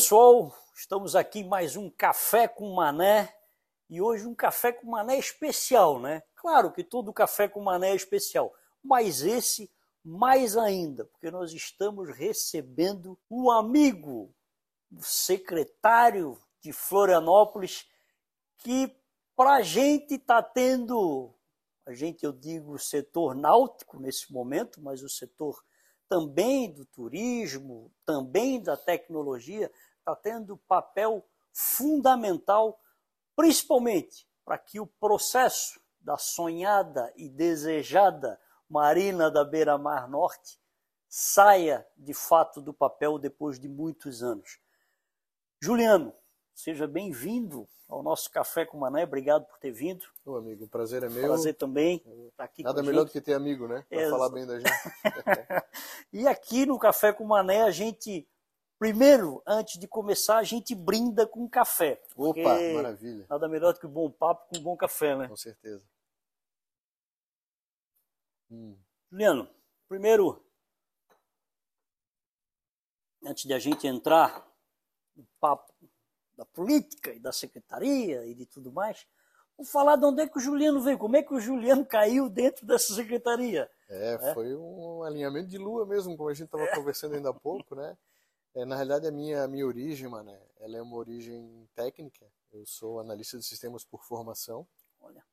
pessoal, estamos aqui mais um Café com Mané e hoje um Café com Mané especial, né? Claro que todo café com Mané é especial, mas esse mais ainda, porque nós estamos recebendo um amigo, o secretário de Florianópolis, que para a gente está tendo, a gente eu digo setor náutico nesse momento, mas o setor também do turismo, também da tecnologia, está tendo papel fundamental, principalmente para que o processo da sonhada e desejada Marina da Beira-Mar Norte saia de fato do papel depois de muitos anos. Juliano, seja bem-vindo ao nosso Café com Mané, obrigado por ter vindo. Ô amigo, o prazer é meu. Prazer também estar aqui Nada melhor do que ter amigo, né? Para falar bem da gente. e aqui no Café com Mané a gente, primeiro, antes de começar, a gente brinda com café. Opa, maravilha. Nada melhor do que um bom papo com um bom café, né? Com certeza. Hum. Juliano, primeiro, antes de a gente entrar no papo da política e da secretaria e de tudo mais, vamos falar de onde é que o Juliano veio, como é que o Juliano caiu dentro dessa secretaria. É, é? foi um alinhamento de lua mesmo, como a gente estava é. conversando ainda há pouco, né? É, na realidade, a minha, a minha origem, mano, ela é uma origem técnica. Eu sou analista de sistemas por formação. Olha.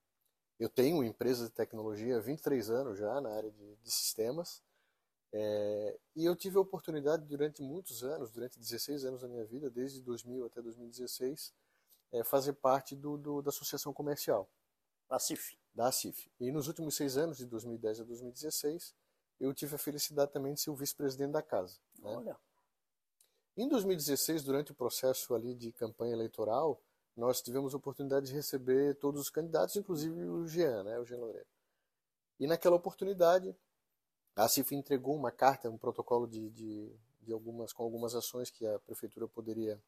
Eu tenho empresa de tecnologia há 23 anos já na área de, de sistemas. É, e eu tive a oportunidade durante muitos anos, durante 16 anos da minha vida, desde 2000 até 2016, é, fazer parte do, do, da associação comercial. Da CIF. Da CIF. E nos últimos seis anos, de 2010 a 2016, eu tive a felicidade também de ser o vice-presidente da casa. Né? Olha. Em 2016, durante o processo ali de campanha eleitoral, nós tivemos a oportunidade de receber todos os candidatos, inclusive o Jean, né, o Jean Loureiro. E naquela oportunidade, a CIF entregou uma carta, um protocolo de, de, de algumas, com algumas ações que a prefeitura poderia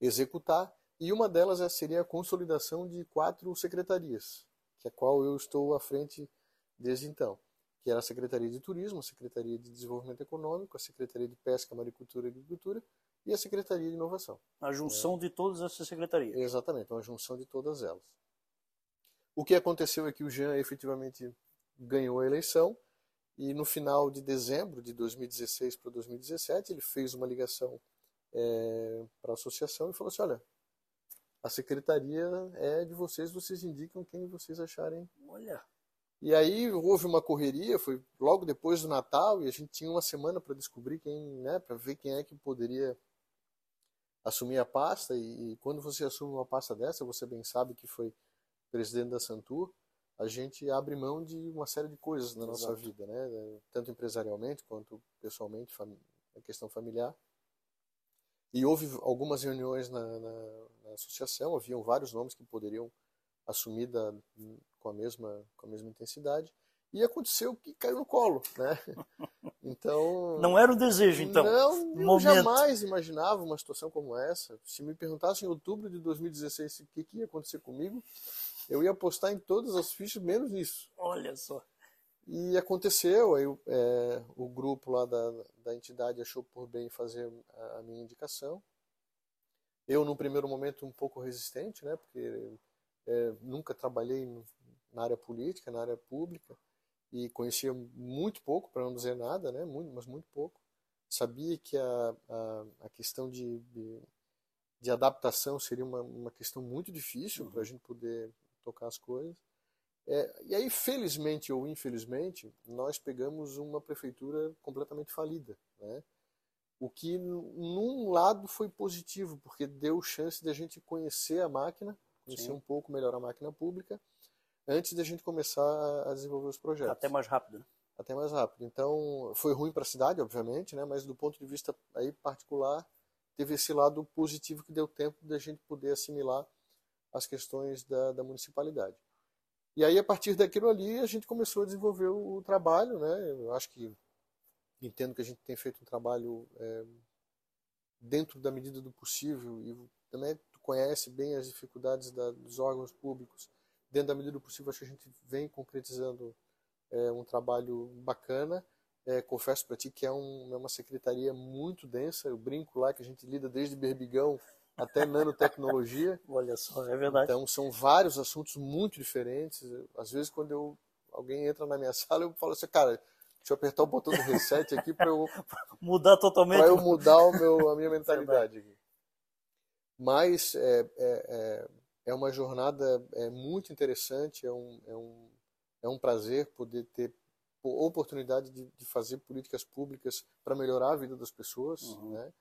executar, e uma delas seria a consolidação de quatro secretarias, que é a qual eu estou à frente desde então, que era a Secretaria de Turismo, a Secretaria de Desenvolvimento Econômico, a Secretaria de Pesca, Maricultura e Agricultura e a Secretaria de Inovação. A junção é. de todas essas secretarias. Exatamente, uma junção de todas elas. O que aconteceu é que o Jean efetivamente ganhou a eleição e no final de dezembro de 2016 para 2017 ele fez uma ligação é, para a associação e falou assim, olha, a secretaria é de vocês, vocês indicam quem vocês acharem. Olha. E aí houve uma correria, foi logo depois do Natal e a gente tinha uma semana para descobrir quem, né, para ver quem é que poderia assumir a pasta, e, e, quando você assume uma pasta dessa, você bem sabe que foi presidente da Santur, a gente abre mão de uma série de coisas na Exato. nossa vida, né? tanto empresarialmente quanto pessoalmente, a questão familiar. E houve algumas reuniões na, na, na, associação, haviam vários nomes que poderiam assumir da, com, a mesma, com a mesma intensidade, e aconteceu que caiu no colo, né? Então. Não era o desejo, então. Não, eu Momento. jamais imaginava uma situação como essa. Se me perguntassem em outubro de 2016 o que, que ia acontecer comigo, eu ia apostar em todas as fichas, menos nisso. Olha só. E aconteceu, aí é, o grupo lá da, da entidade achou por bem fazer a, a minha indicação. Eu, num primeiro momento, um pouco resistente, né? Porque é, nunca trabalhei na área política, na área pública e conhecia muito pouco, para não dizer nada, né? Muito, mas muito pouco. Sabia que a, a, a questão de, de, de, adaptação seria uma, uma questão muito difícil uhum. para a gente poder tocar as coisas. É, e aí, felizmente ou infelizmente, nós pegamos uma prefeitura completamente falida, né? O que, num lado, foi positivo, porque deu chance de a gente conhecer a máquina, conhecer um pouco melhor a máquina pública, antes da gente começar a desenvolver os projetos. Até mais rápido. Né? Até mais rápido. Então, foi ruim para a cidade, obviamente, né? mas do ponto de vista aí particular, teve esse lado positivo que deu tempo da gente poder assimilar as questões da, da municipalidade. E aí, a partir daquilo ali, a gente começou a desenvolver o, trabalho. Né? Eu acho que entendo que a gente tem feito um trabalho é, dentro da medida do possível e também conhece bem as dificuldades da, dos órgãos públicos dentro da medida do possível, acho que a gente vem concretizando é, um trabalho bacana. é, confesso para ti que é, um, é, uma secretaria muito densa. Eu brinco lá que a gente lida desde berbigão até nanotecnologia. Olha só, é verdade. Então são vários assuntos muito diferentes. Às vezes quando eu, alguém entra na minha sala, eu falo assim, cara, deixa eu apertar o botão do reset aqui para eu mudar totalmente. Para eu mudar o meu, a minha mentalidade. Aqui. Mas é, é, é, é uma jornada é, muito interessante, é um, é, um, é um prazer poder ter oportunidade de, de fazer políticas públicas para melhorar a vida das pessoas, uhum. né?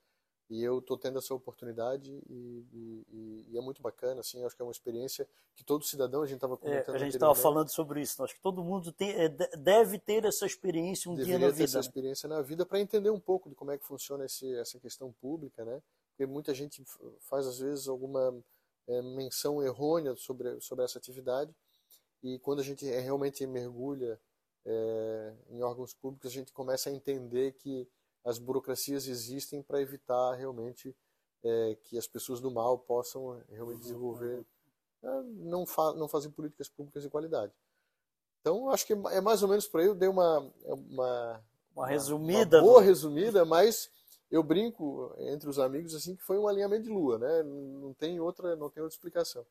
E eu estou tendo essa oportunidade e, e, e, é muito bacana, assim, acho que é uma experiência que todo cidadão, a gente estava comentando é, A gente estava falando sobre isso, acho que todo mundo tem, é, deve ter essa experiência um Deveria dia na vida. essa experiência na vida para entender um pouco de como é que funciona esse, essa questão pública, né? Porque muita gente faz, às vezes, alguma é, menção errônea sobre, sobre essa atividade e quando a gente é, realmente mergulha é, em órgãos públicos, a gente começa a entender que as burocracias existem para evitar realmente é, que as pessoas do mal possam realmente desenvolver, é, não, fa não fazer políticas públicas de qualidade. Então, acho que é mais ou menos por aí. Eu dei uma, uma, uma resumida. Uma boa resumida, mas eu brinco entre os amigos assim que foi um alinhamento de lua, né? Não tem outra, não tem outra explicação.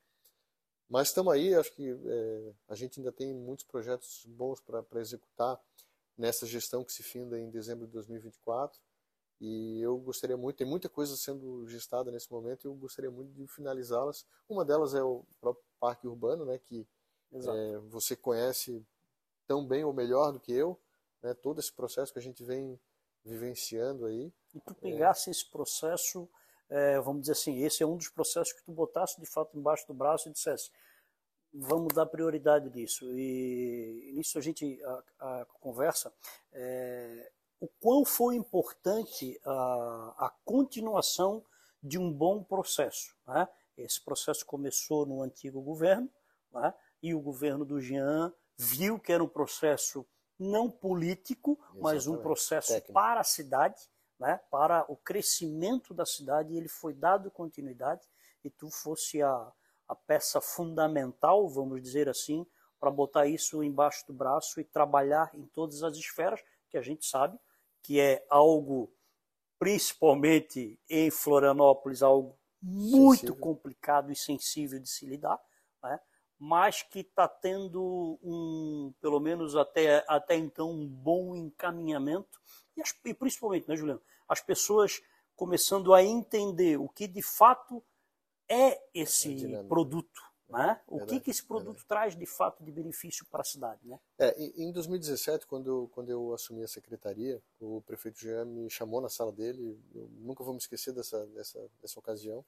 Mas estamos aí, acho que é, a gente ainda tem muitos projetos bons para executar nessa gestão que se finda em dezembro de 2024. E eu gostaria muito, tem muita coisa sendo gestada nesse momento e eu gostaria muito de finalizá-las. Uma delas é o próprio Parque Urbano, né, que é, você conhece tão bem ou melhor do que eu, né, todo esse processo que a gente vem vivenciando aí. E tu pegasse é... esse processo é, vamos dizer assim, esse é um dos processos que tu botasse de fato embaixo do braço e dissesse, vamos dar prioridade nisso. E nisso a gente a, a conversa é, o quão foi importante a, a continuação de um bom processo. Né? Esse processo começou no antigo governo, né? e o governo do Jean viu que era um processo não político, Exatamente. mas um processo Técnico. para a cidade, né, para o crescimento da cidade, ele foi dado continuidade, e tu fosse a, a peça fundamental, vamos dizer assim, para botar isso embaixo do braço e trabalhar em todas as esferas, que a gente sabe que é algo, principalmente em Florianópolis, algo muito sensível. complicado e sensível de se lidar, né? mas que está tendo um, pelo menos até, até então, um bom encaminhamento e, as, e principalmente, né, Juliano, as pessoas começando a entender o que de fato é esse é produto. Né? O que, que esse produto traz de fato de benefício para a cidade? Né? É, em 2017, quando eu, quando eu assumi a secretaria, o prefeito Jean me chamou na sala dele, eu nunca vou me esquecer dessa, dessa, dessa ocasião,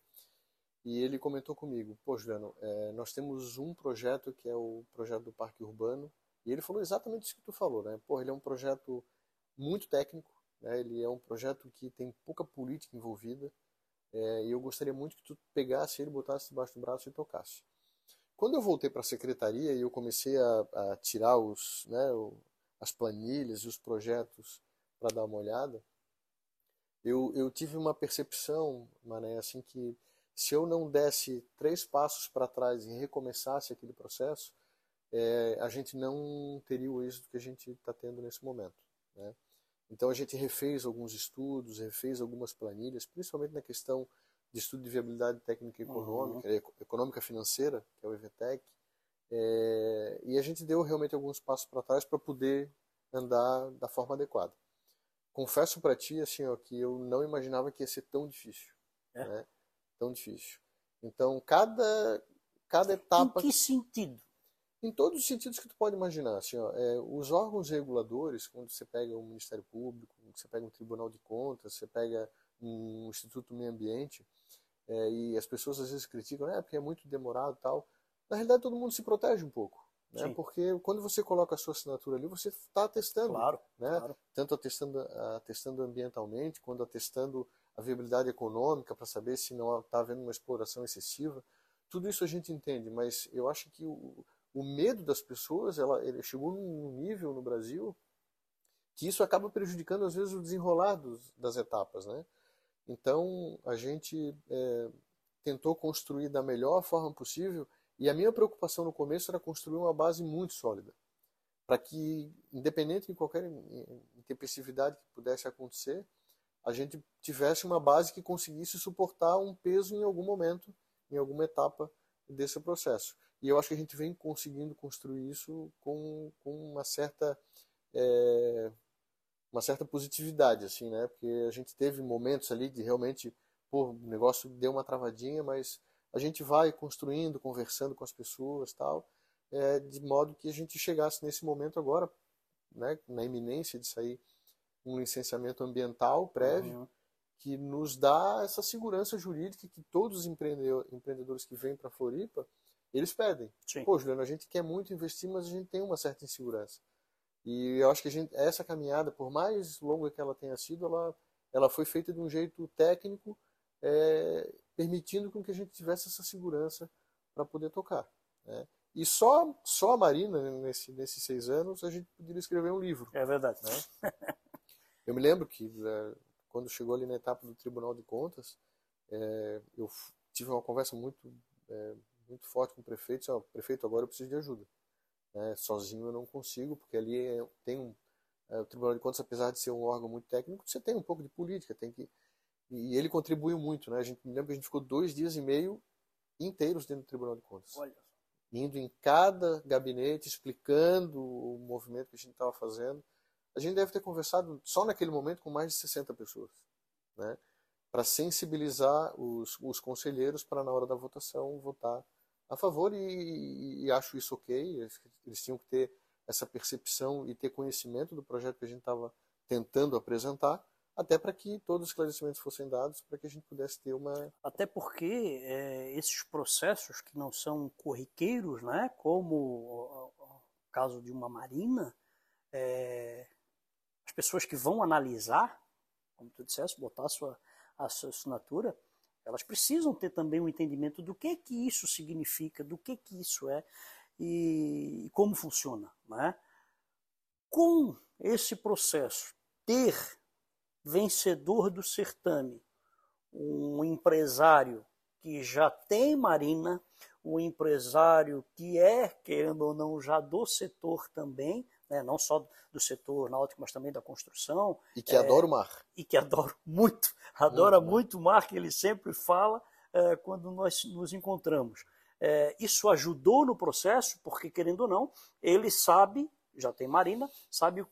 e ele comentou comigo: Pô, Juliano, é, nós temos um projeto que é o projeto do Parque Urbano, e ele falou exatamente isso que tu falou, né? Pô, ele é um projeto muito técnico, né? ele é um projeto que tem pouca política envolvida é, e eu gostaria muito que tu pegasse ele, botasse debaixo do braço e tocasse. Quando eu voltei para a secretaria e eu comecei a, a tirar os, né, o, as planilhas e os projetos para dar uma olhada, eu, eu tive uma percepção, Mané, assim que se eu não desse três passos para trás e recomeçasse aquele processo, é, a gente não teria o êxito que a gente está tendo nesse momento. Né? Então a gente refez alguns estudos, refez algumas planilhas, principalmente na questão de estudo de viabilidade técnica e econômica, uhum. econômica financeira, que é o EVTEC, é, e a gente deu realmente alguns passos para trás para poder andar da forma adequada. Confesso para ti assim, ó, que eu não imaginava que ia ser tão difícil, é? né? tão difícil. Então cada cada etapa. Em que sentido? Em todos os sentidos que tu pode imaginar. Assim, ó, é, os órgãos reguladores, quando você pega o Ministério Público, você pega um Tribunal de Contas, você pega um Instituto do Meio Ambiente, é, e as pessoas às vezes criticam, né, porque é muito demorado e tal. Na realidade, todo mundo se protege um pouco. Né? Porque quando você coloca a sua assinatura ali, você está atestando. Claro, né? Claro. Tanto atestando, atestando ambientalmente, quanto atestando a viabilidade econômica, para saber se não está havendo uma exploração excessiva. Tudo isso a gente entende, mas eu acho que o, o medo das pessoas, ela, ele chegou num nível no Brasil que isso acaba prejudicando às vezes o desenrolar dos, das etapas, né? Então a gente é, tentou construir da melhor forma possível e a minha preocupação no começo era construir uma base muito sólida, para que, independente de qualquer intempestividade que pudesse acontecer, a gente tivesse uma base que conseguisse suportar um peso em algum momento, em alguma etapa desse processo. E eu acho que a gente vem conseguindo construir isso com, com uma certa é, uma certa positividade, assim, né? Porque a gente teve momentos ali de realmente, pô, o negócio deu uma travadinha, mas a gente vai construindo, conversando com as pessoas, tal, é, de modo que a gente chegasse nesse momento agora, né, na iminência de sair um licenciamento ambiental prévio, uhum. que nos dá essa segurança jurídica que todos os empreendedores que vêm para Floripa, eles pedem. Sim. Pô, Juliano, a gente quer muito investir, mas a gente tem uma certa insegurança. E eu acho que a gente, essa caminhada, por mais longa que ela tenha sido, ela, ela foi feita de um jeito técnico, é, permitindo com que a gente tivesse essa segurança para poder tocar. Né? E só, só a Marina, nesse, nesses seis anos, a gente poderia escrever um livro. É verdade. Né? eu me lembro que, é, quando chegou ali na etapa do Tribunal de Contas, é, eu tive uma conversa muito, é, muito forte com o prefeito. Disse, oh, prefeito, agora eu preciso de ajuda. Né? Sozinho eu não consigo, porque ali é, tem um. É, o Tribunal de Contas, apesar de ser um órgão muito técnico, você tem um pouco de política, tem que. E ele contribuiu muito, né? A gente me lembra que a gente ficou dois dias e meio inteiros dentro do Tribunal de Contas. Olha. Indo em cada gabinete, explicando o movimento que a gente estava fazendo. A gente deve ter conversado só naquele momento com mais de 60 pessoas, né? Para sensibilizar os, os conselheiros para, na hora da votação, votar a favor e, e, acho isso ok. Eles, eles tinham que ter essa percepção e ter conhecimento do projeto que a gente estava tentando apresentar, até para que todos os esclarecimentos fossem dados, para que a gente pudesse ter uma. Até porque é, esses processos que não são corriqueiros, né, como o, caso de uma marina, é, as pessoas que vão analisar, como tu disseste, botar a sua, a sua assinatura, elas precisam ter também um entendimento do que que isso significa, do que que isso é e, e como funciona. Né? Com esse processo, ter vencedor do certame, um empresário que já tem marina, um empresário que é, querendo ou não, já do setor também, né, não só do setor náutico, mas também da construção. E que é, adora o mar. E que adora muito, adora muito, muito o mar, que ele sempre fala é, quando nós nos encontramos. É, isso ajudou no processo, porque, querendo ou não, ele sabe, já tem marina, sabe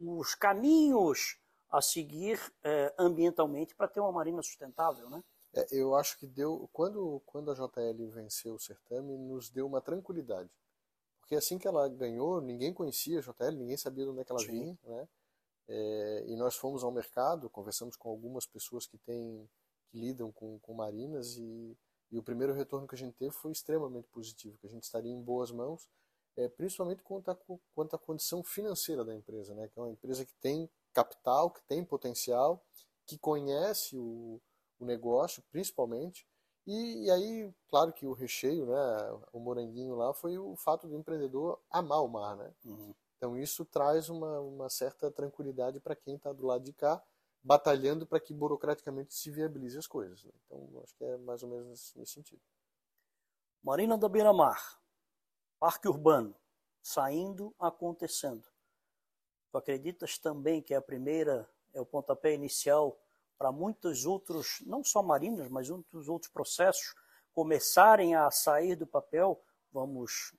os caminhos a seguir é, ambientalmente para ter uma marina sustentável, né? É, eu acho que deu quando quando a JL venceu o certame nos deu uma tranquilidade porque assim que ela ganhou, ninguém conhecia a JL, ninguém sabia de onde é que ela Sim. vinha, né? É, e nós fomos ao mercado, conversamos com algumas pessoas que têm que lidam com, com marinas e, e o primeiro retorno que a gente teve foi extremamente positivo, que a gente estaria em boas mãos, é, principalmente quanto à, quanto à condição financeira da empresa, né? Que é uma empresa que tem capital, que tem potencial, que conhece o, o negócio, principalmente, e, e, aí, claro que o recheio, né, o moranguinho lá, foi o fato do empreendedor amar o mar, né? Uhum. Então isso traz uma, uma certa tranquilidade para quem está do lado de cá, batalhando para que burocraticamente se viabilize as coisas. Né? Então acho que é mais ou menos nesse, nesse sentido. Marina da Beira-Mar, parque urbano, saindo, acontecendo. Tu acreditas também que é a primeira, é o pontapé inicial para muitos outros, não só marinas, mas muitos outros processos começarem a sair do papel, vamos,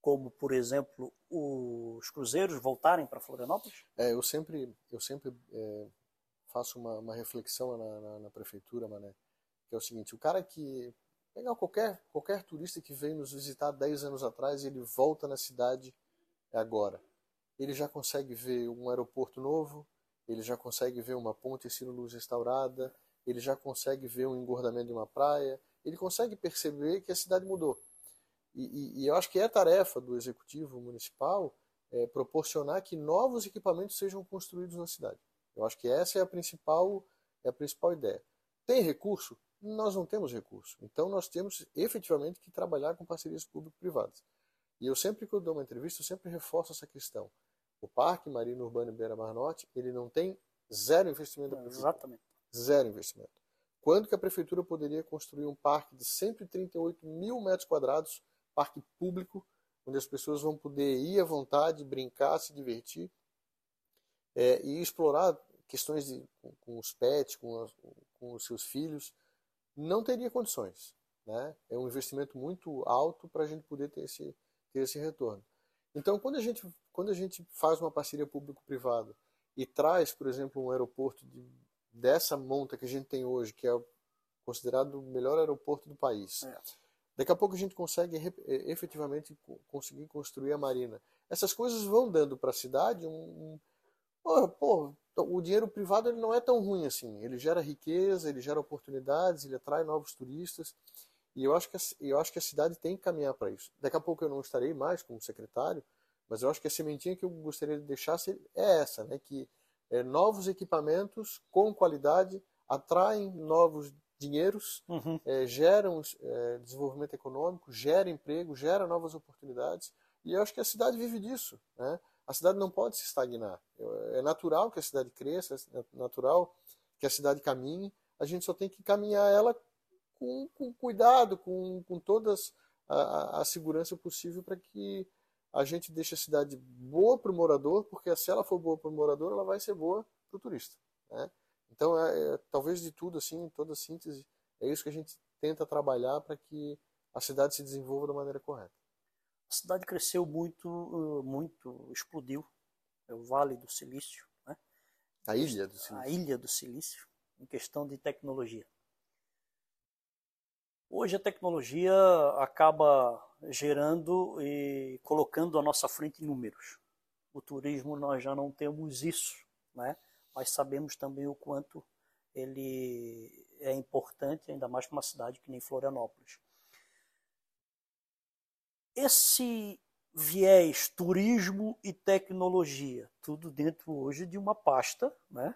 como por exemplo, os cruzeiros voltarem para Florianópolis? É, eu sempre, eu sempre é, faço uma, uma reflexão na, na, na, prefeitura, Mané, que é o seguinte, o cara que pegar qualquer, qualquer turista que veio nos visitar 10 anos atrás ele volta na cidade agora. Ele já consegue ver um aeroporto novo, ele já consegue ver uma ponte sino luz restaurada, ele já consegue ver um engordamento de uma praia, ele consegue perceber que a cidade mudou. E, e, e eu acho que é tarefa do executivo municipal é, proporcionar que novos equipamentos sejam construídos na cidade. Eu acho que essa é a principal, é a principal ideia. Tem recurso? Nós não temos recurso. Então nós temos efetivamente que trabalhar com parcerias público-privadas. E eu sempre que eu dou uma entrevista, eu sempre reforço essa questão. O Parque Marino Urbano Beira-Mar Norte, ele não tem zero investimento da prefeitura. Exatamente. Zero investimento. Quando que a prefeitura poderia construir um parque de 138 mil metros quadrados, parque público, onde as pessoas vão poder ir à vontade, brincar, se divertir é, e explorar questões de, com, com os pets, com, as, com os seus filhos, não teria condições. Né? É um investimento muito alto para a gente poder ter esse, ter esse retorno. Então, quando a gente, quando a gente faz uma parceria público-privada e traz, por exemplo, um aeroporto de, dessa monta que a gente tem hoje, que é considerado o melhor aeroporto do país, é. daqui a pouco a gente consegue é, efetivamente conseguir construir a marina. Essas coisas vão dando para a cidade um, um pô, o dinheiro privado ele não é tão ruim assim. Ele gera riqueza, ele gera oportunidades, ele atrai novos turistas. E eu acho que a, eu acho que a cidade tem que caminhar para isso. Daqui a pouco eu não estarei mais como secretário, mas eu acho que a sementinha que eu gostaria de deixar é essa, né? Que é, novos equipamentos com qualidade atraem novos dinheiros, uhum. é, geram é, desenvolvimento econômico, geram emprego, geram novas oportunidades. E eu acho que a cidade vive disso, né? A cidade não pode se estagnar. É natural que a cidade cresça, é natural que a cidade caminhe. A gente só tem que caminhar ela com, com cuidado, com, com todas a, a segurança possível para que a gente deixe a cidade boa para o morador, porque se ela for boa para o morador, ela vai ser boa para o turista. Né? Então, é, é, talvez de tudo, assim, toda síntese, é isso que a gente tenta trabalhar para que a cidade se desenvolva da maneira correta. A cidade cresceu muito, muito, explodiu. É o Vale do Silício, né? A Ilha do Silício. A Ilha do Silício, em questão de tecnologia. Hoje a tecnologia acaba gerando e colocando à nossa frente números. O turismo nós já não temos isso, né? mas sabemos também o quanto ele é importante, ainda mais para uma cidade que nem Florianópolis. Esse viés turismo e tecnologia, tudo dentro hoje de uma pasta, né?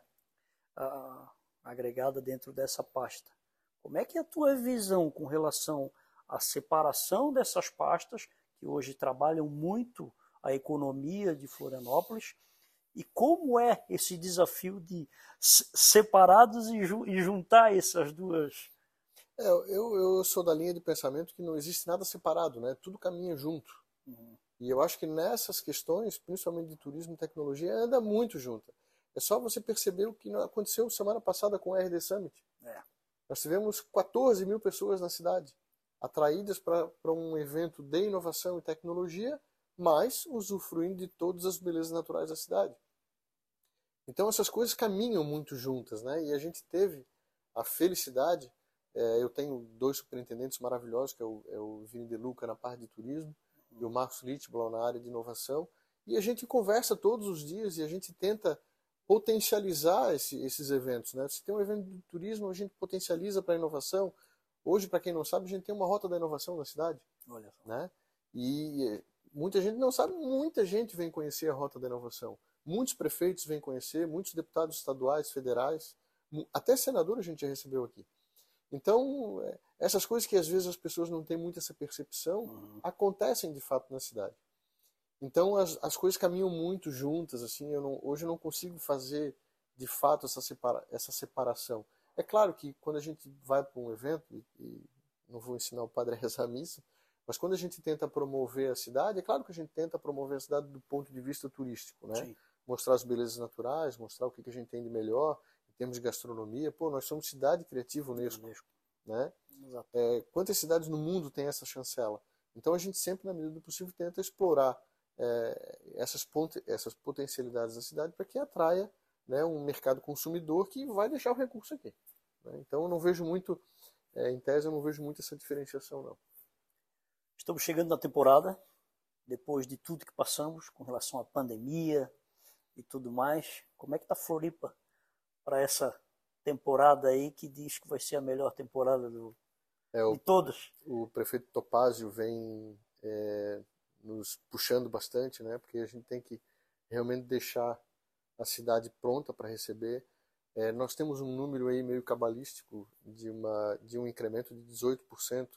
Ah, agregada dentro dessa pasta. Como é que é a tua visão com relação à separação dessas pastas, que hoje trabalham muito a economia de Florianópolis, e como é esse desafio de separados e, juntar essas duas? É, eu, eu sou da linha de pensamento que não existe nada separado, né? tudo caminha junto. Uhum. E eu acho que nessas questões, principalmente de turismo e tecnologia, anda muito junto. É só você perceber o que aconteceu semana passada com o RD Summit. É. Nós tivemos 14 mil pessoas na cidade, atraídas para um evento de inovação e tecnologia, mas usufruindo de todas as belezas naturais da cidade. Então essas coisas caminham muito juntas, né? E a gente teve a felicidade. É, eu tenho dois superintendentes maravilhosos, que é o, é o Vini De Luca na parte de turismo e o Marcos Littblau na área de inovação. E a gente conversa todos os dias e a gente tenta potencializar esse, esses eventos. Né? Se tem um evento de turismo, a gente potencializa para a inovação. Hoje, para quem não sabe, a gente tem uma rota da inovação na cidade. Olha só. Né? E muita gente não sabe, muita gente vem conhecer a rota da inovação. Muitos prefeitos vêm conhecer, muitos deputados estaduais, federais, até senador a gente já recebeu aqui. Então, é, essas coisas que às vezes as pessoas não têm muito essa percepção, uhum. acontecem de fato na cidade. Então as, as coisas caminham muito juntas, assim, eu não, hoje eu não consigo fazer de fato essa, separa, essa separação. É claro que quando a gente vai para um evento, e, e, não vou ensinar o padre a rezar a missa, mas quando a gente tenta promover a cidade, é claro que a gente tenta promover a cidade do ponto de vista turístico, né? Sim. Mostrar as belezas naturais, mostrar o que, que a gente tem de melhor em termos de gastronomia. Pô, nós somos cidade criativa Unesco, Unesco. né? É, quantas cidades no mundo têm essa chancela? Então a gente sempre, na medida do possível, tenta explorar é, essas, essas potencialidades da cidade para que atraia né, um mercado consumidor que vai deixar o recurso aqui. Né? Então eu não vejo muito, é, em tese, eu não vejo muito essa diferenciação não. Estamos chegando na temporada, depois de tudo que passamos com relação à pandemia e tudo mais. Como é que está Floripa para essa temporada aí que diz que vai ser a melhor temporada do, é, de todas? O prefeito Topázio vem é, nos puxando bastante, né? Porque a gente tem que realmente deixar a cidade pronta para receber. É, nós temos um número aí meio cabalístico de, uma, de um incremento de 18%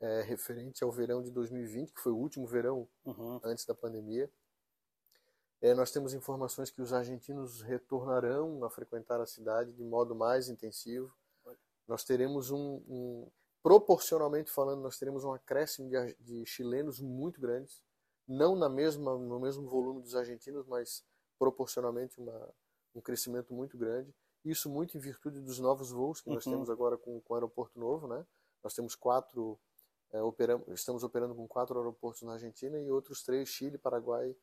é, referente ao verão de 2020, que foi o último verão uhum. antes da pandemia. É, nós temos informações que os argentinos retornarão a frequentar a cidade de modo mais intensivo. Nós teremos um, um proporcionalmente falando, nós teremos um acréscimo de, de chilenos muito grandes. não na mesma, no mesmo volume dos argentinos, mas proporcionalmente uma, um crescimento muito grande. Isso muito em virtude dos novos voos que nós uhum. temos agora com, com o aeroporto novo, né? Nós temos quatro, é, operamos, estamos operando com quatro aeroportos na Argentina e outros três, Chile, Paraguai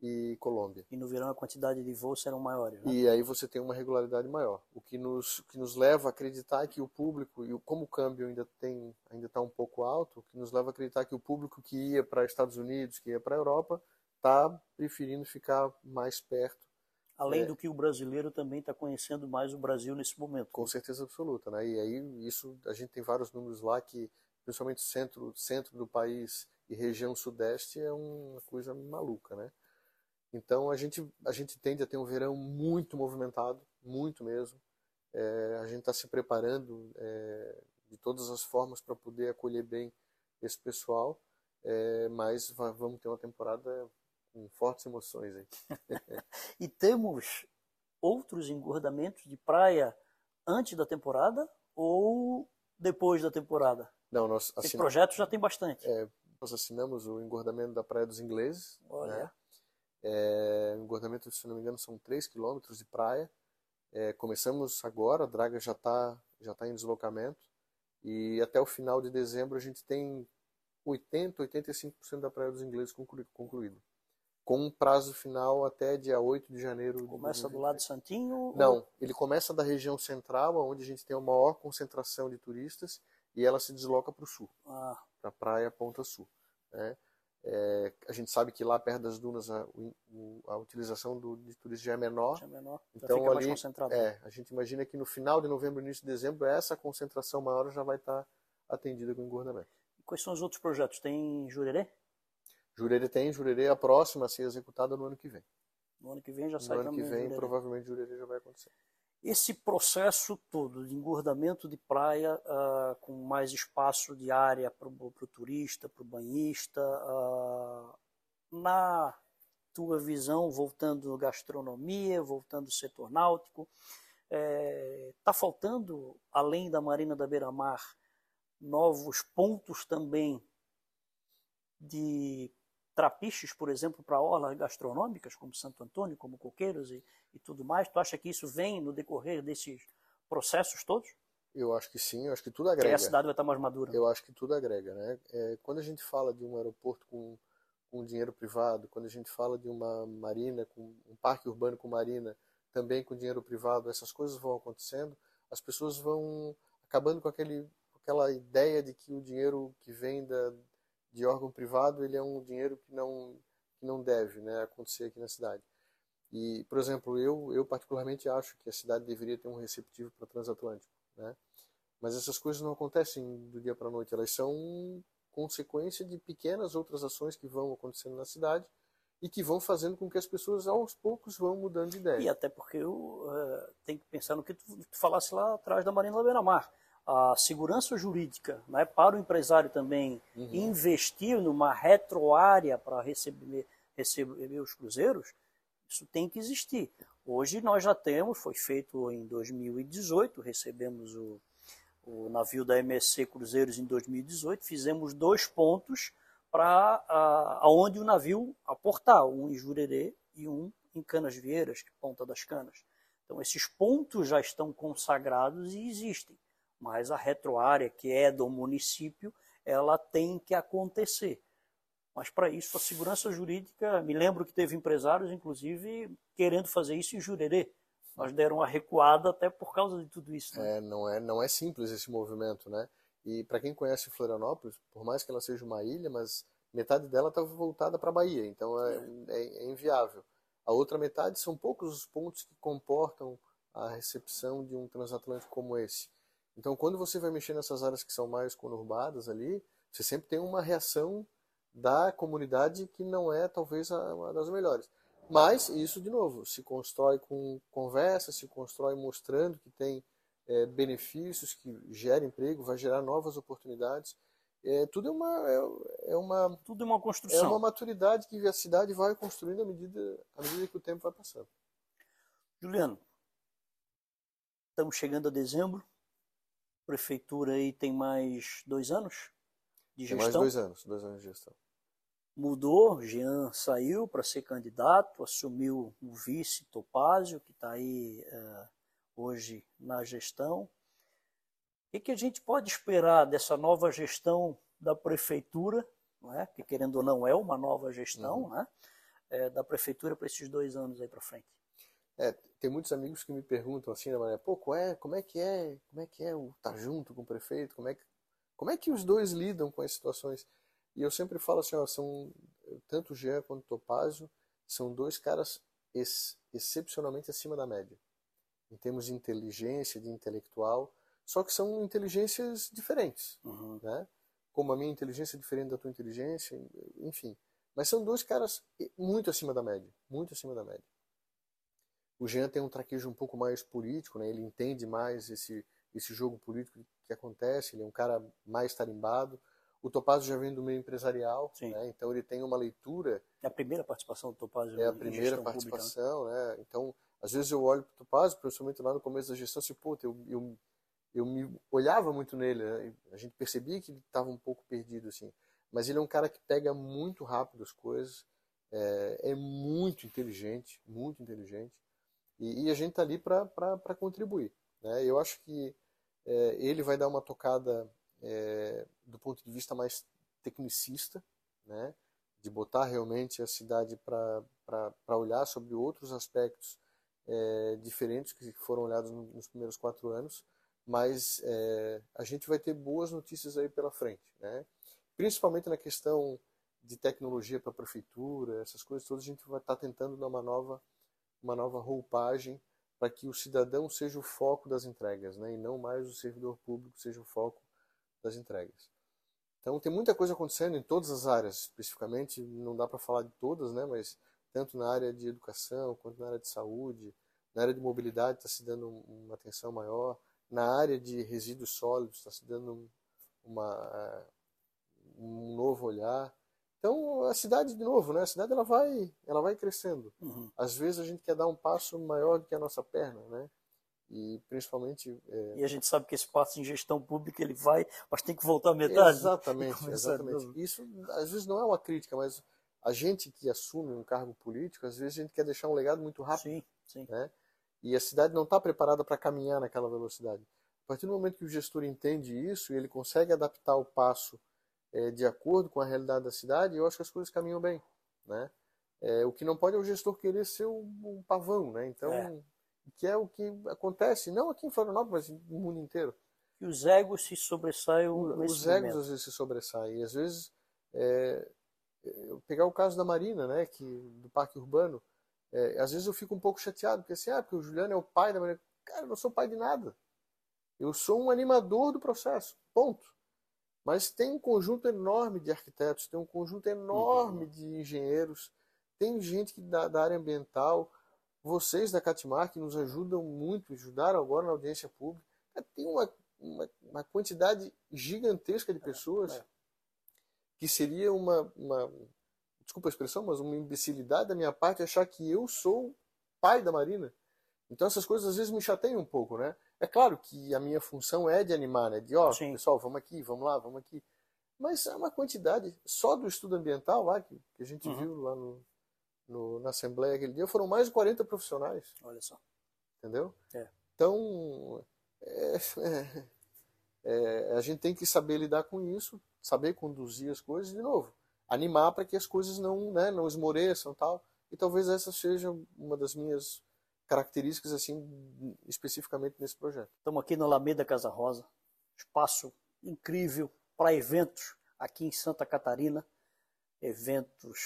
e Colômbia. E no verão a quantidade de voos serão maiores, né? E aí você tem uma regularidade maior. O que nos, que nos leva a acreditar que o público, e como o câmbio ainda tem ainda está um pouco alto, o que nos leva a acreditar que o público que ia para Estados Unidos, que ia para a Europa, está preferindo ficar mais perto. Além é, do que o brasileiro também está conhecendo mais o Brasil nesse momento. Com certeza absoluta, né? E aí isso a gente tem vários números lá que, principalmente centro centro do país e região sudeste é uma coisa maluca, né? Então a gente, a gente tende a ter um verão muito movimentado, muito mesmo. É, a gente está se preparando é, de todas as formas para poder acolher bem esse pessoal, é, mas vamos ter uma temporada com fortes emoções aí. e temos outros engordamentos de praia antes da temporada ou depois da temporada? Não, nós assin... Esse projeto já tem bastante. É, nós assinamos o engordamento da Praia dos Ingleses. Olha. Né? É, engordamento, se não me engano, são 3 quilômetros de praia. É, começamos agora, a draga já está já tá em deslocamento. E até o final de dezembro a gente tem 80, 85% da Praia dos Ingleses concluído. Com um prazo final até dia 8 de janeiro. Começa do lado de Santinho? Não, ou... ele começa da região central, onde a gente tem a maior concentração de turistas, e ela se desloca para o sul, ah. para a Praia Ponta Sul. Né? É, a gente sabe que lá perto das dunas a, a utilização do, de turismo já é menor. Já é menor. então ali, é, a gente imagina que no final de novembro, início de dezembro, essa concentração maior já vai estar atendida com engordamento. E quais são os outros projetos? Tem Jurerê? Jurerê tem, Jurerê é a próxima a ser executada no ano que vem. No ano que vem já sai No ano que vem, Jurerê. provavelmente Jurerê já vai acontecer. Esse processo todo de engordamento de praia uh, com mais espaço de área para o turista, para o banhista, uh, na tua visão, voltando gastronomia, voltando setor náutico, está é, tá faltando, além da Marina da Beira-Mar, novos pontos também de trapiches, por exemplo, para orlas gastronômicas, como Santo Antônio, como Coqueiros e, e tudo mais? Tu acha que isso vem no decorrer desses processos todos? Eu acho que sim, eu acho que tudo agrega. Que a cidade vai estar mais madura. Eu acho que tudo agrega, né? É, quando a gente fala de um aeroporto com, com dinheiro privado, quando a gente fala de uma marina, com um parque urbano com marina, também com dinheiro privado, essas coisas vão acontecendo, as pessoas vão acabando com, aquele, aquela ideia de que o dinheiro que vem da, de órgão privado, ele é um dinheiro que não, que não deve né, acontecer aqui na cidade. E, por exemplo, eu, eu particularmente acho que a cidade deveria ter um receptivo para transatlântico, né? Mas essas coisas não acontecem do dia para a noite, elas são consequência de pequenas outras ações que vão acontecendo na cidade e que vão fazendo com que as pessoas aos poucos vão mudando de ideia. E até porque eu uh, tenho que pensar no que tu, tu falasse lá atrás da Marina da Beira-Mar a segurança jurídica né, para o empresário também uhum. investir numa retroárea para receber, receber os cruzeiros, isso tem que existir. Hoje nós já temos, foi feito em 2018, recebemos o, o navio da MSC Cruzeiros em 2018, fizemos dois pontos para aonde o navio aportar, um em Jurerê e um em Canas Vieiras, Ponta das Canas. Então esses pontos já estão consagrados e existem mas a retroárea, que é do município, ela tem que acontecer. Mas para isso, a segurança jurídica, me lembro que teve empresários, inclusive, querendo fazer isso em Jurerê. Nós deram uma recuada até por causa de tudo isso. Né? É, não, é, não é simples esse movimento, né? E para quem conhece Florianópolis, por mais que ela seja uma ilha, mas metade dela está voltada para a Bahia, então é, é, é, inviável. A outra metade são poucos os pontos que comportam a recepção de um transatlântico como esse. Então, quando você vai mexer nessas áreas que são mais conurbadas ali, você sempre tem uma reação da comunidade que não é talvez uma das melhores. Mas isso, de novo, se constrói com conversa, se constrói mostrando que tem é, benefícios, que gera emprego, vai gerar novas oportunidades. É, tudo é uma, é, é, uma tudo é uma construção. É uma maturidade que a cidade vai construindo à medida, à medida que o tempo vai passando. Juliano, estamos chegando a dezembro prefeitura aí tem mais dois anos de gestão? Tem mais dois anos, dois anos de gestão. mudou, Jean saiu para ser candidato, assumiu o vice Topázio, que está aí uh, hoje na gestão. O que, a gente pode esperar dessa nova gestão da prefeitura, é? que querendo ou não é uma nova gestão uhum. né? é, da prefeitura para esses dois anos aí para frente? É, tem muitos amigos que me perguntam assim, né, Maria, pô, qual é, como é que é, como é que é o estar tá junto com o prefeito, como é que, como é que os dois lidam com as situações? E eu sempre falo assim, ó, são tanto o Jean quanto o Topázio são dois caras ex excepcionalmente acima da média em termos de inteligência, de intelectual, só que são inteligências diferentes, uhum. né? Como a minha inteligência é diferente da tua inteligência, enfim. Mas são dois caras muito acima da média, muito acima da média. O Jean tem um traquejo um pouco mais político, né? Ele entende mais esse esse jogo político que acontece, ele é um cara mais tarimbado. O Topazio já vem do meio empresarial, né? então ele tem uma leitura. É a primeira participação do Topazio. É a primeira participação, pública, né? né? Então, às vezes eu olho para o Topazio, principalmente lá no começo da gestão, assim, pô, eu, eu, eu me olhava muito nele, né? a gente percebia que ele estava um pouco perdido, assim. Mas ele é um cara que pega muito rápido as coisas, é, é muito inteligente, muito inteligente, e, e a gente está ali para contribuir. Né? Eu acho que é, ele vai dar uma tocada é, do ponto de vista mais tecnicista, né, de botar realmente a cidade para olhar sobre outros aspectos é, diferentes que foram olhados nos primeiros quatro anos, mas é, a gente vai ter boas notícias aí pela frente, né? principalmente na questão de tecnologia para a prefeitura, essas coisas todas, a gente vai estar tá tentando dar uma nova, uma nova roupagem para que o cidadão seja o foco das entregas, né? e não mais o servidor público seja o foco das entregas. Então tem muita coisa acontecendo em todas as áreas, especificamente não dá para falar de todas, né, mas tanto na área de educação quanto na área de saúde, na área de mobilidade está se dando uma atenção maior, na área de resíduos sólidos está se dando uma, um novo olhar. Então a cidade de novo, né? A cidade ela vai, ela vai crescendo. Uhum. Às vezes a gente quer dar um passo maior do que a nossa perna, né? e principalmente é... e a gente sabe que esse passo em gestão pública ele vai mas tem que voltar a metade exatamente exatamente isso às vezes não é uma crítica mas a gente que assume um cargo político às vezes a gente quer deixar um legado muito rápido sim, sim. né e a cidade não está preparada para caminhar naquela velocidade a partir do momento que o gestor entende isso e ele consegue adaptar o passo é, de acordo com a realidade da cidade eu acho que as coisas caminham bem né é, o que não pode é o gestor querer ser um, um pavão né então é que é o que acontece, não aqui em Florianópolis, mas no mundo inteiro. E os egos se sobressaem Os egos às vezes se sobressaem. E às vezes, é, pegar o caso da Marina, né, que, do Parque Urbano, é, às vezes eu fico um pouco chateado, porque assim, ah, porque o Juliano é o pai da Marina. Cara, eu não sou pai de nada. Eu sou um animador do processo, ponto. Mas tem um conjunto enorme de arquitetos, tem um conjunto enorme uhum. de engenheiros, tem gente que da, da área ambiental, vocês da Catmar que nos ajudam muito, ajudaram agora na audiência pública. Tem uma, uma, uma quantidade gigantesca de pessoas é, é. que seria uma, uma, desculpa a expressão, mas uma imbecilidade da minha parte achar que eu sou pai da Marina. Então essas coisas às vezes me chateiam um pouco, né? É claro que a minha função é de animar, né? De, ó, oh, pessoal, vamos aqui, vamos lá, vamos aqui. Mas é uma quantidade, só do estudo ambiental lá, que, que a gente uhum. viu lá no, no, na Assembleia aquele dia, foram mais de 40 profissionais. Olha só. Entendeu? É. Então, é, é, é, a gente tem que saber lidar com isso, saber conduzir as coisas, de novo, animar para que as coisas não, né, não esmoreçam tal. E talvez essa seja uma das minhas características, assim, especificamente nesse projeto. Estamos aqui na Alameda Casa Rosa, espaço incrível para eventos aqui em Santa Catarina, eventos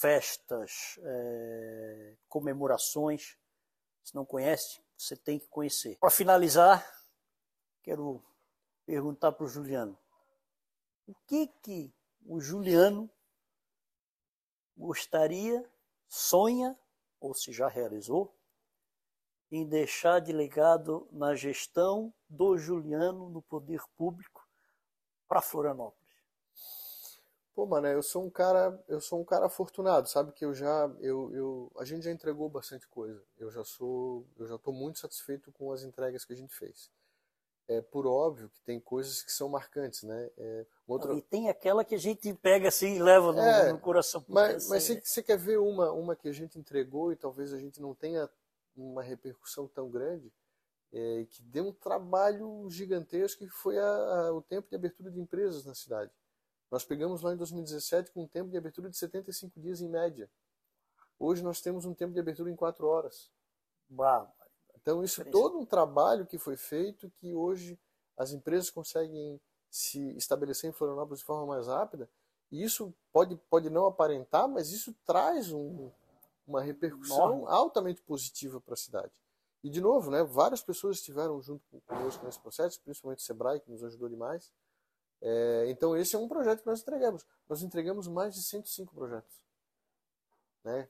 festas, é, comemorações. Se não conhece, você tem que conhecer. Para finalizar, quero perguntar para o Juliano: o que que o Juliano gostaria, sonha ou se já realizou em deixar de legado na gestão do Juliano no poder público para Florianópolis? Pô, mano, eu sou um cara, eu sou um cara afortunado, sabe que eu já, eu, eu, a gente já entregou bastante coisa. Eu já sou, eu já tô muito satisfeito com as entregas que a gente fez. é por óbvio que tem coisas que são marcantes, né? É, outra... E tem aquela que a gente pega assim e leva no, é, no coração. Mas, mas você, você, quer ver uma, uma que a gente entregou e talvez a gente não tenha uma repercussão tão grande, é, que deu um trabalho gigantesco, que foi a, a, o tempo de abertura de empresas na cidade. Nós pegamos lá em 2017 com um tempo de abertura de 75 dias em média. Hoje nós temos um tempo de abertura em 4 horas. Bah, então, isso é todo um trabalho que foi feito, que hoje as empresas conseguem se estabelecer em Florianópolis de forma mais rápida, e isso pode, pode não aparentar, mas isso traz um, uma repercussão altamente positiva para a cidade. E, de novo, né, várias pessoas estiveram junto conosco nesse processo, principalmente o Sebrae, que nos ajudou demais. É, então, esse é um projeto que nós entregamos. Nós entregamos mais de 105 projetos né,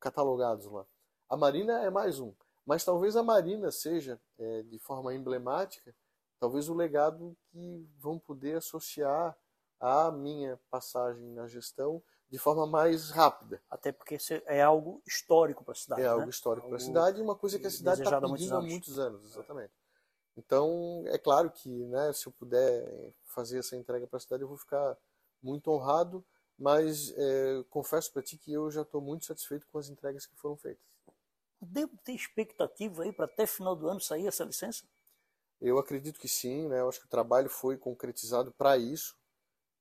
catalogados lá. A Marina é mais um. Mas talvez a Marina seja, é, de forma emblemática, talvez o legado que vão poder associar à minha passagem na gestão de forma mais rápida. Até porque é algo histórico para a cidade. É né? algo histórico para a cidade e uma coisa que a cidade está pedindo há muitos anos, exatamente. Então, é claro que né, se eu puder fazer essa entrega para a cidade, eu vou ficar muito honrado, mas é, confesso para ti que eu já estou muito satisfeito com as entregas que foram feitas. Devo ter expectativa aí para até final do ano sair essa licença? Eu acredito que sim, né? Eu acho que o trabalho foi concretizado para isso.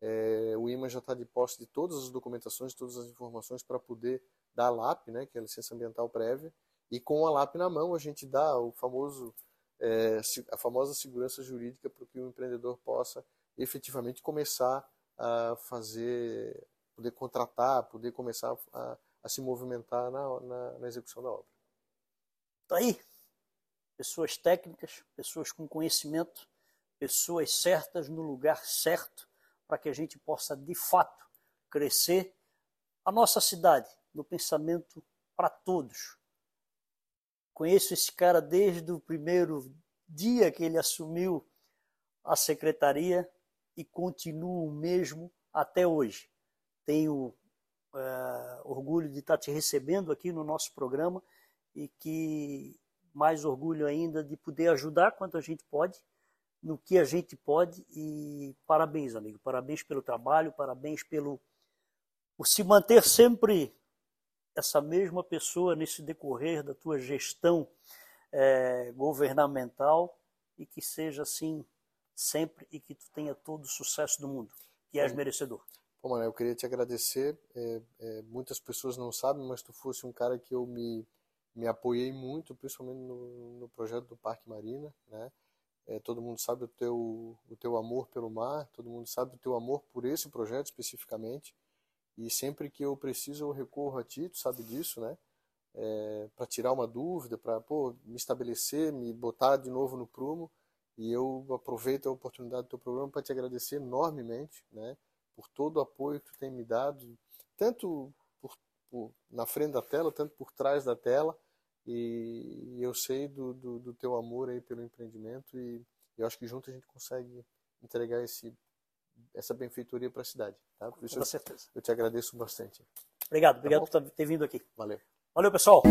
É, o IMA já está de posse de todas as documentações, todas as informações para poder dar a LAP, né, que é a licença ambiental prévia, e com a LAP na mão a gente dá o famoso, é, a famosa segurança jurídica para que o empreendedor possa efetivamente começar a fazer, poder contratar, poder começar a, a se movimentar na, na, na execução da obra. Tá aí. Pessoas técnicas, pessoas com conhecimento, pessoas certas no lugar certo, para que a gente possa de fato crescer a nossa cidade no pensamento para todos. Conheço esse cara desde o primeiro dia que ele assumiu a secretaria e continuo o mesmo até hoje. Tenho uh, orgulho de estar te recebendo aqui no nosso programa e que mais orgulho ainda de poder ajudar quanto a gente pode, no que a gente pode e parabéns, amigo, parabéns pelo trabalho, parabéns pelo por se manter sempre essa mesma pessoa nesse decorrer da tua gestão é, governamental e que seja assim sempre e que tu tenha todo o sucesso do mundo, que és merecedor. Pô, mano, eu queria te agradecer. É, é, muitas pessoas não sabem, mas tu fosse um cara que eu me me apoiei muito, principalmente no, no projeto do Parque Marina, né? É, todo mundo sabe o teu, o teu amor pelo mar, todo mundo sabe o teu amor por esse projeto especificamente. E sempre que eu preciso, eu recorro a ti, tu sabe disso, né? É, para tirar uma dúvida, para me estabelecer, me botar de novo no prumo. E eu aproveito a oportunidade do teu programa para te agradecer enormemente, né? Por todo o apoio que tu tem me dado, tanto por, por, na frente da tela, tanto por trás da tela. E, eu sei do, do, do teu amor aí pelo empreendimento e eu acho que junto a gente consegue entregar esse essa benfeitoria para a cidade. Tá? Por isso Com eu, certeza. eu te agradeço bastante. Obrigado, tá obrigado por ter vindo aqui. Valeu. Valeu, pessoal.